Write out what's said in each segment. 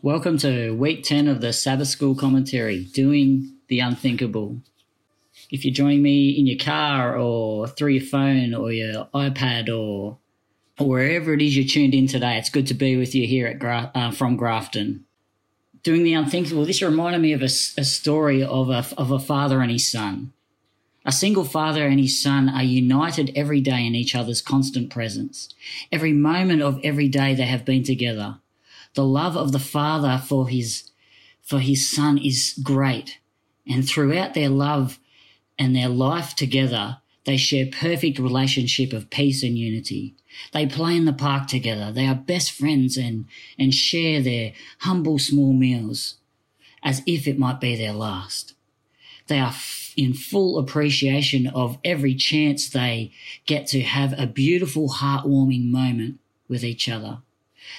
Welcome to week 10 of the Sabbath School commentary, Doing the Unthinkable. If you're joining me in your car or through your phone or your iPad or, or wherever it is you're tuned in today, it's good to be with you here at Gra- uh, from Grafton. Doing the Unthinkable, this reminded me of a, a story of a, of a father and his son. A single father and his son are united every day in each other's constant presence. Every moment of every day they have been together the love of the father for his for his son is great. And throughout their love and their life together they share perfect relationship of peace and unity. They play in the park together. They are best friends and and share their humble small meals as if it might be their last. They are f- in full appreciation of every chance they get to have a beautiful heartwarming moment with each other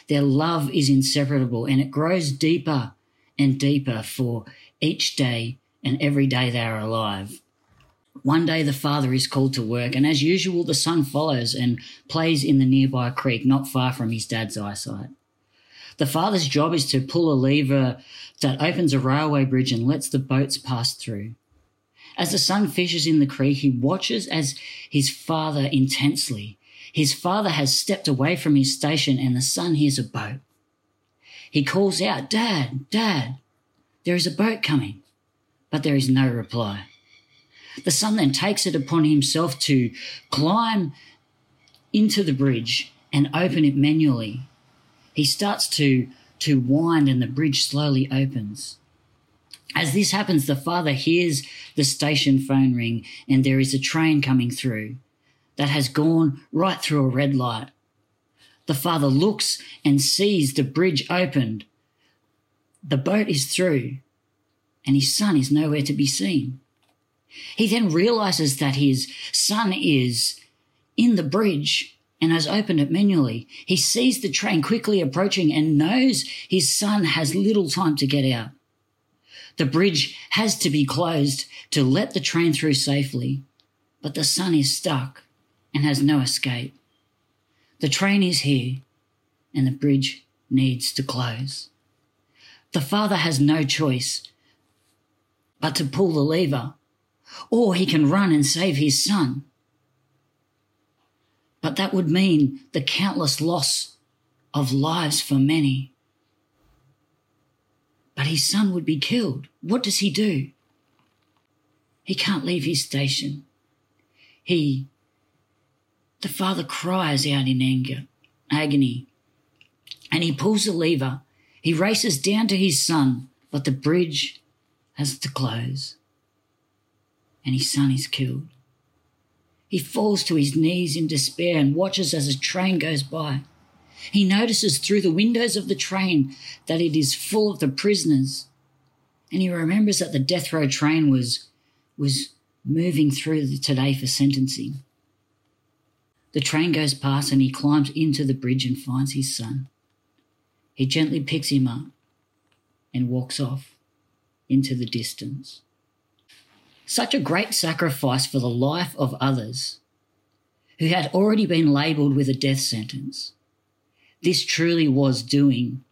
their love is inseparable and it grows deeper and deeper for each day and every day they are alive. One day the father is called to work, and as usual, the son follows and plays in the nearby creek not far from his dad's eyesight. The father's job is to pull a lever that opens a railway bridge and lets the boats pass through. As the son fishes in the creek, he watches as his father intensely his father has stepped away from his station and the son hears a boat. He calls out, Dad, Dad, there is a boat coming. But there is no reply. The son then takes it upon himself to climb into the bridge and open it manually. He starts to, to wind and the bridge slowly opens. As this happens, the father hears the station phone ring and there is a train coming through that has gone right through a red light. The father looks and sees the bridge opened. The boat is through, and his son is nowhere to be seen. He then realizes that his son is in the bridge and has opened it manually. He sees the train quickly approaching and knows his son has little time to get out. The bridge has to be closed to let the train through safely, but the son is stuck and has no escape. The train is here and the bridge needs to close. The father has no choice but to pull the lever, or he can run and save his son. But that would mean the countless loss of lives for many. But his son would be killed. What does he do? He can't leave his station. He the father cries out in anger, agony, and he pulls the lever. He races down to his son, but the bridge has to close, and his son is killed. He falls to his knees in despair and watches as a train goes by. He notices through the windows of the train that it is full of the prisoners, and he remembers that the death row train was, was moving through today for sentencing. The train goes past and he climbs into the bridge and finds his son. He gently picks him up and walks off into the distance. Such a great sacrifice for the life of others who had already been labelled with a death sentence. This truly was doing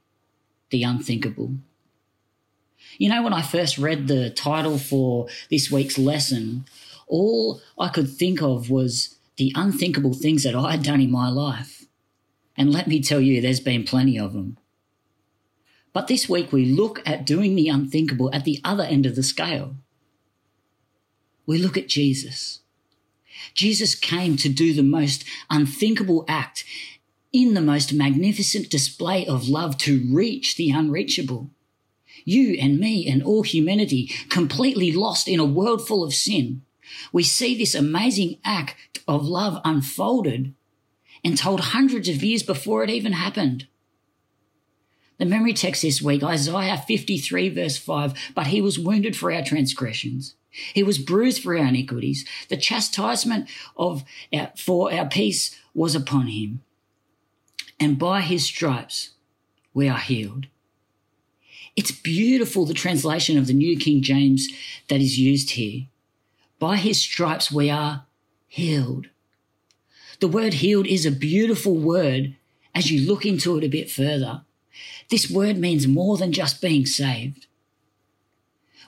the unthinkable. You know, when I first read the title for this week's lesson, all I could think of was the unthinkable things that I had done in my life. And let me tell you, there's been plenty of them. But this week we look at doing the unthinkable at the other end of the scale. We look at Jesus. Jesus came to do the most unthinkable act in the most magnificent display of love to reach the unreachable. You and me and all humanity completely lost in a world full of sin. We see this amazing act of love unfolded and told hundreds of years before it even happened. The memory text this week, Isaiah 53, verse 5 But he was wounded for our transgressions, he was bruised for our iniquities. The chastisement of our, for our peace was upon him, and by his stripes we are healed. It's beautiful, the translation of the New King James that is used here. By his stripes we are healed. The word healed is a beautiful word as you look into it a bit further. This word means more than just being saved.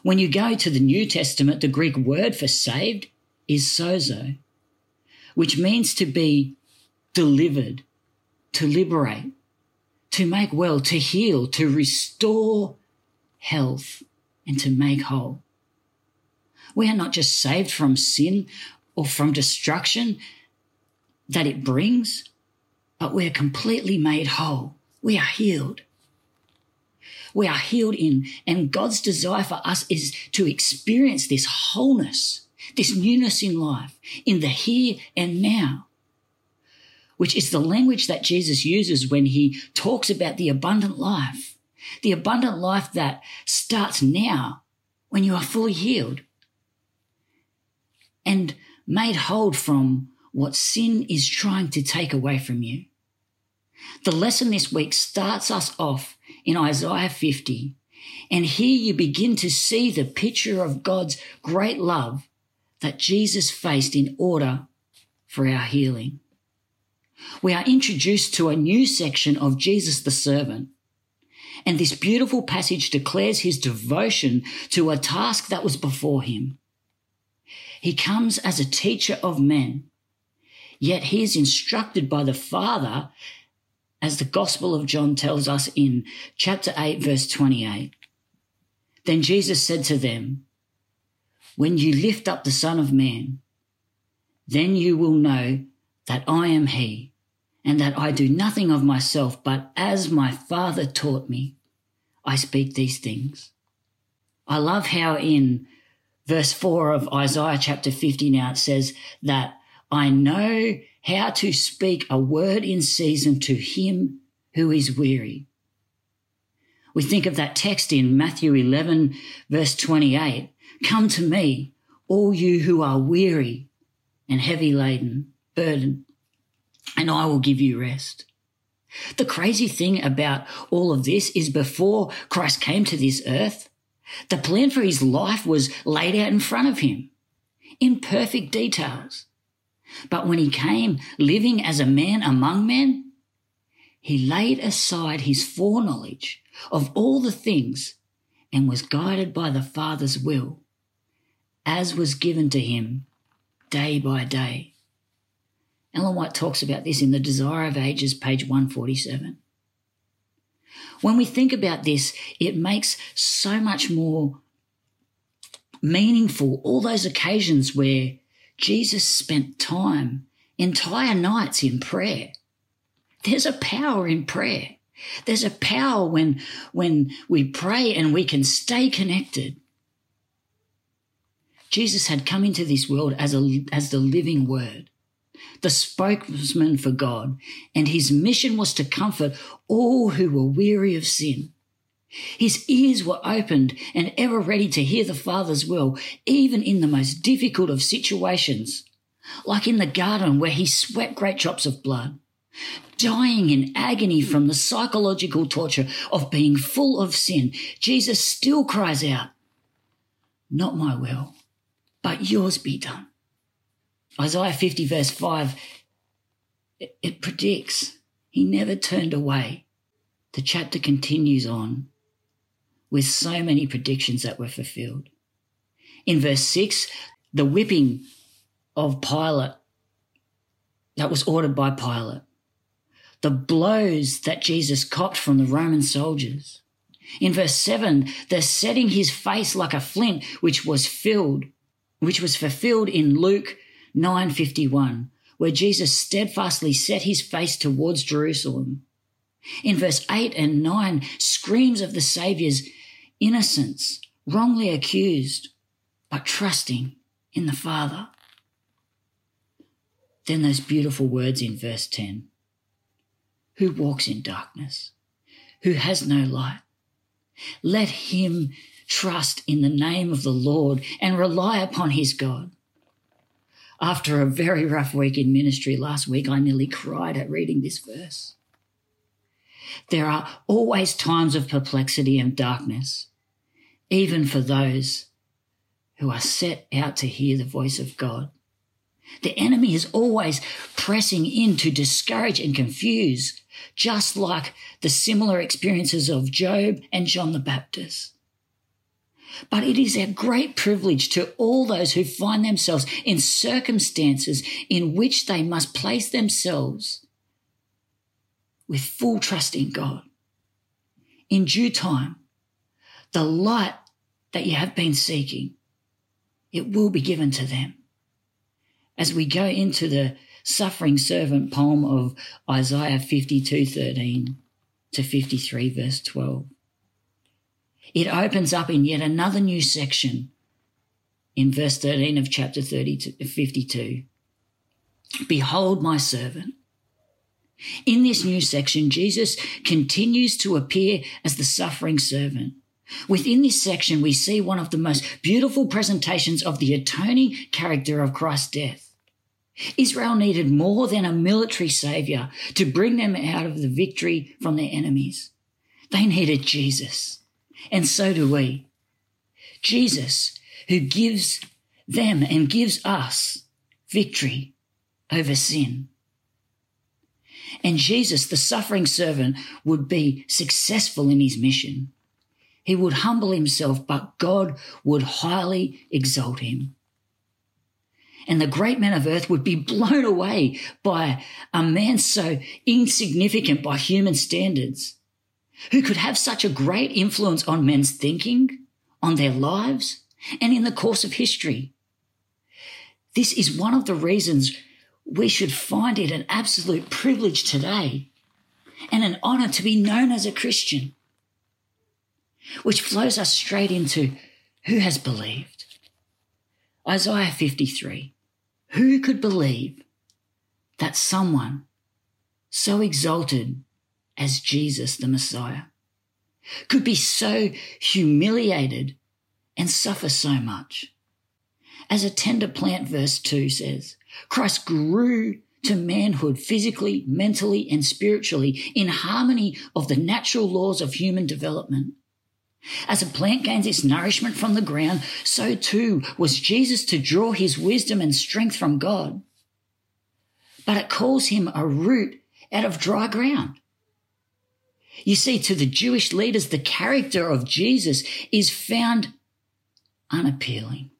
When you go to the New Testament, the Greek word for saved is sozo, which means to be delivered, to liberate, to make well, to heal, to restore health, and to make whole. We are not just saved from sin or from destruction that it brings, but we are completely made whole. We are healed. We are healed in, and God's desire for us is to experience this wholeness, this newness in life, in the here and now, which is the language that Jesus uses when he talks about the abundant life, the abundant life that starts now when you are fully healed and made hold from what sin is trying to take away from you. The lesson this week starts us off in Isaiah 50. And here you begin to see the picture of God's great love that Jesus faced in order for our healing. We are introduced to a new section of Jesus the servant. And this beautiful passage declares his devotion to a task that was before him. He comes as a teacher of men, yet he is instructed by the Father as the Gospel of John tells us in chapter 8, verse 28. Then Jesus said to them, When you lift up the Son of Man, then you will know that I am He, and that I do nothing of myself, but as my Father taught me, I speak these things. I love how in verse 4 of Isaiah chapter 50 now it says that I know how to speak a word in season to him who is weary. We think of that text in Matthew 11, verse 28 Come to me, all you who are weary and heavy laden, burdened, and I will give you rest. The crazy thing about all of this is before Christ came to this earth, the plan for his life was laid out in front of him in perfect details. But when he came living as a man among men, he laid aside his foreknowledge of all the things and was guided by the Father's will, as was given to him day by day. Ellen White talks about this in The Desire of Ages, page 147. When we think about this, it makes so much more meaningful all those occasions where Jesus spent time, entire nights in prayer. There's a power in prayer. There's a power when, when we pray and we can stay connected. Jesus had come into this world as, a, as the living word, the spokesman for God, and his mission was to comfort all who were weary of sin. His ears were opened and ever ready to hear the Father's will, even in the most difficult of situations, like in the garden where he sweat great drops of blood, dying in agony from the psychological torture of being full of sin. Jesus still cries out, Not my will, but yours be done. Isaiah 50, verse 5, it, it predicts he never turned away. The chapter continues on with so many predictions that were fulfilled. In verse 6, the whipping of Pilate that was ordered by Pilate, the blows that Jesus copped from the Roman soldiers. In verse 7, the setting his face like a flint, which was filled, which was fulfilled in Luke 9:51, where Jesus steadfastly set his face towards Jerusalem. In verse 8 and 9, screams of the Saviour's innocence, wrongly accused, but trusting in the Father. Then those beautiful words in verse 10 Who walks in darkness, who has no light, let him trust in the name of the Lord and rely upon his God. After a very rough week in ministry last week, I nearly cried at reading this verse. There are always times of perplexity and darkness, even for those who are set out to hear the voice of God. The enemy is always pressing in to discourage and confuse, just like the similar experiences of Job and John the Baptist. But it is a great privilege to all those who find themselves in circumstances in which they must place themselves with full trust in God. In due time, the light that you have been seeking, it will be given to them. As we go into the suffering servant poem of Isaiah 52 13 to 53 verse 12. It opens up in yet another new section in verse 13 of chapter 32, 52. Behold my servant. In this new section, Jesus continues to appear as the suffering servant. Within this section, we see one of the most beautiful presentations of the atoning character of Christ's death. Israel needed more than a military savior to bring them out of the victory from their enemies. They needed Jesus. And so do we. Jesus, who gives them and gives us victory over sin. And Jesus, the suffering servant, would be successful in his mission. He would humble himself, but God would highly exalt him and the great men of earth would be blown away by a man so insignificant by human standards, who could have such a great influence on men's thinking, on their lives, and in the course of history. This is one of the reasons we should find it an absolute privilege today and an honor to be known as a Christian, which flows us straight into who has believed. Isaiah 53. Who could believe that someone so exalted as Jesus the Messiah could be so humiliated and suffer so much? As a tender plant, verse 2 says, Christ grew to manhood physically, mentally, and spiritually in harmony of the natural laws of human development. As a plant gains its nourishment from the ground, so too was Jesus to draw his wisdom and strength from God. But it calls him a root out of dry ground. You see, to the Jewish leaders, the character of Jesus is found unappealing,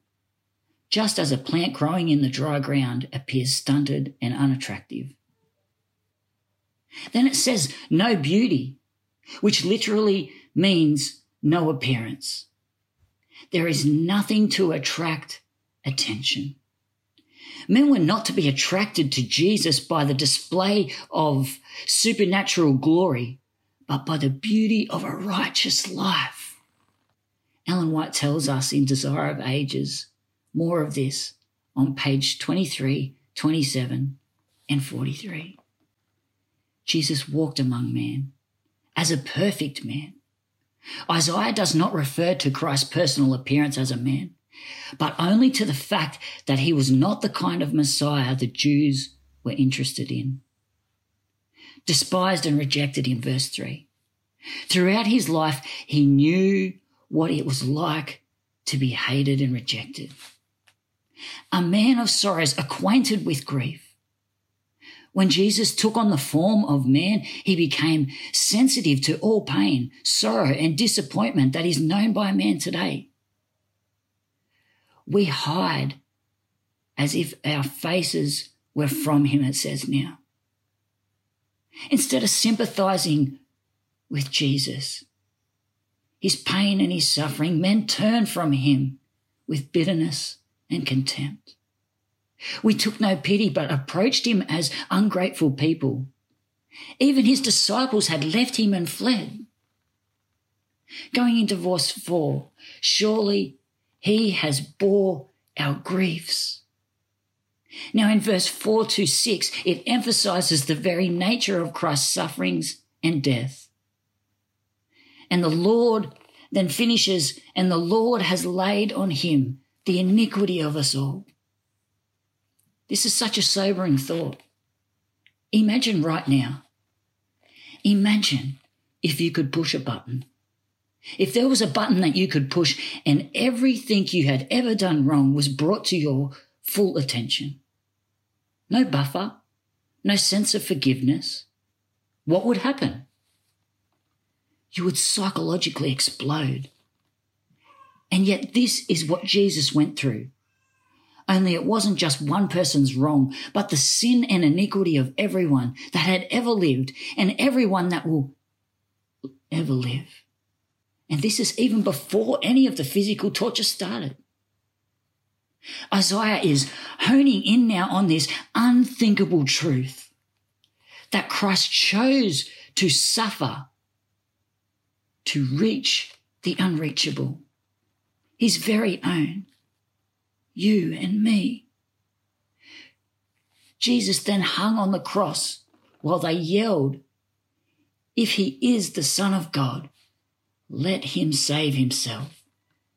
just as a plant growing in the dry ground appears stunted and unattractive. Then it says no beauty, which literally means no appearance. There is nothing to attract attention. Men were not to be attracted to Jesus by the display of supernatural glory, but by the beauty of a righteous life. Ellen White tells us in Desire of Ages more of this on page 23, 27, and 43. Jesus walked among men as a perfect man Isaiah does not refer to Christ's personal appearance as a man, but only to the fact that he was not the kind of Messiah the Jews were interested in. Despised and rejected in verse 3. Throughout his life, he knew what it was like to be hated and rejected. A man of sorrows, acquainted with grief. When Jesus took on the form of man, he became sensitive to all pain, sorrow, and disappointment that is known by man today. We hide as if our faces were from him, it says now. Instead of sympathizing with Jesus, his pain and his suffering, men turn from him with bitterness and contempt. We took no pity, but approached him as ungrateful people. Even his disciples had left him and fled. Going into verse 4, surely he has bore our griefs. Now, in verse 4 to 6, it emphasizes the very nature of Christ's sufferings and death. And the Lord then finishes, and the Lord has laid on him the iniquity of us all. This is such a sobering thought. Imagine right now. Imagine if you could push a button. If there was a button that you could push and everything you had ever done wrong was brought to your full attention. No buffer, no sense of forgiveness, what would happen? You would psychologically explode. And yet, this is what Jesus went through. Only it wasn't just one person's wrong, but the sin and iniquity of everyone that had ever lived and everyone that will ever live. And this is even before any of the physical torture started. Isaiah is honing in now on this unthinkable truth that Christ chose to suffer to reach the unreachable, his very own, you and me. Jesus then hung on the cross while they yelled, If he is the Son of God, let him save himself.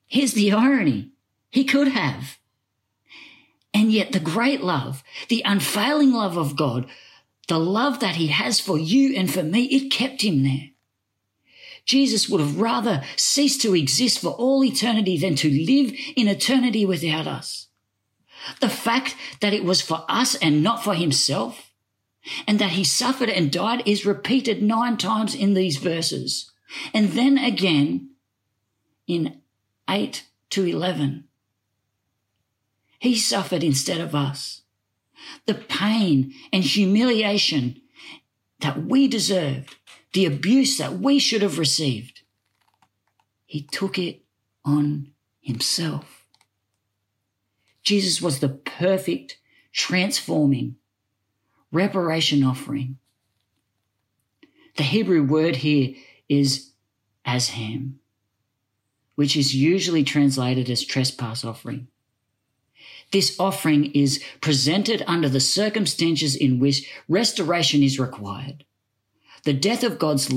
Here's the irony. He could have. And yet the great love, the unfailing love of God, the love that he has for you and for me, it kept him there. Jesus would have rather ceased to exist for all eternity than to live in eternity without us. The fact that it was for us and not for himself, and that he suffered and died is repeated nine times in these verses. And then again in 8 to 11. He suffered instead of us. The pain and humiliation that we deserved, the abuse that we should have received, he took it on himself. Jesus was the perfect, transforming reparation offering. The Hebrew word here is asham, which is usually translated as trespass offering. This offering is presented under the circumstances in which restoration is required. The death of God's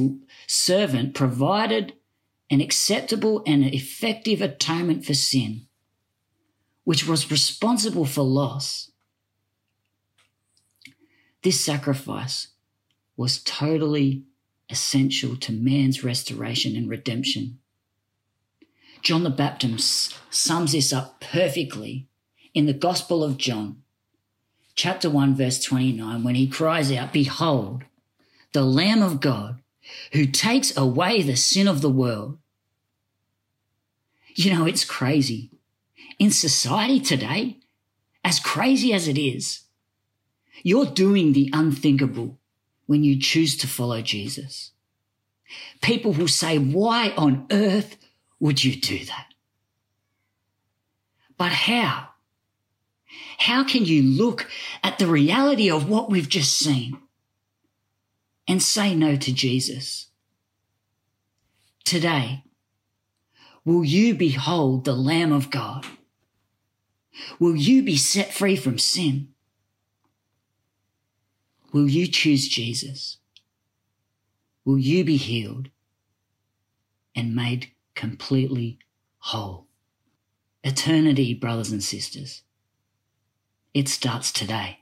servant provided an acceptable and effective atonement for sin, which was responsible for loss. This sacrifice was totally essential to man's restoration and redemption. John the Baptist sums this up perfectly in the Gospel of John, chapter 1, verse 29, when he cries out, Behold, the Lamb of God who takes away the sin of the world. You know, it's crazy. In society today, as crazy as it is, you're doing the unthinkable when you choose to follow Jesus. People will say, why on earth would you do that? But how? How can you look at the reality of what we've just seen and say no to Jesus? Today, will you behold the Lamb of God? Will you be set free from sin? Will you choose Jesus? Will you be healed and made completely whole? Eternity, brothers and sisters, it starts today.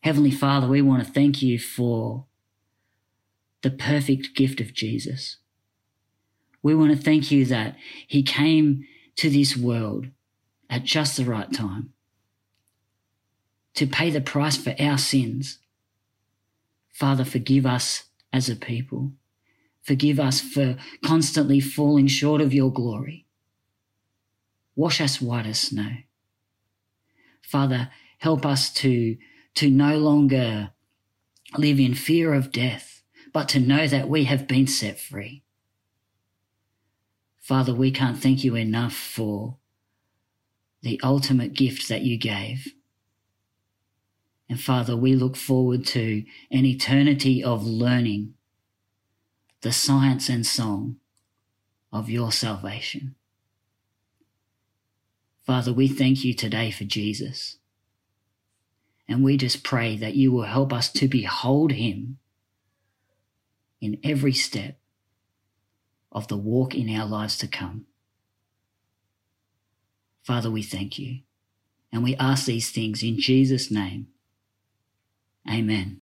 Heavenly Father, we want to thank you for the perfect gift of Jesus. We want to thank you that he came to this world at just the right time to pay the price for our sins. Father, forgive us as a people. Forgive us for constantly falling short of your glory. Wash us white as snow. Father, help us to, to no longer live in fear of death, but to know that we have been set free. Father, we can't thank you enough for the ultimate gift that you gave and Father, we look forward to an eternity of learning the science and song of your salvation. Father, we thank you today for Jesus. And we just pray that you will help us to behold him in every step of the walk in our lives to come. Father, we thank you. And we ask these things in Jesus' name. Amen.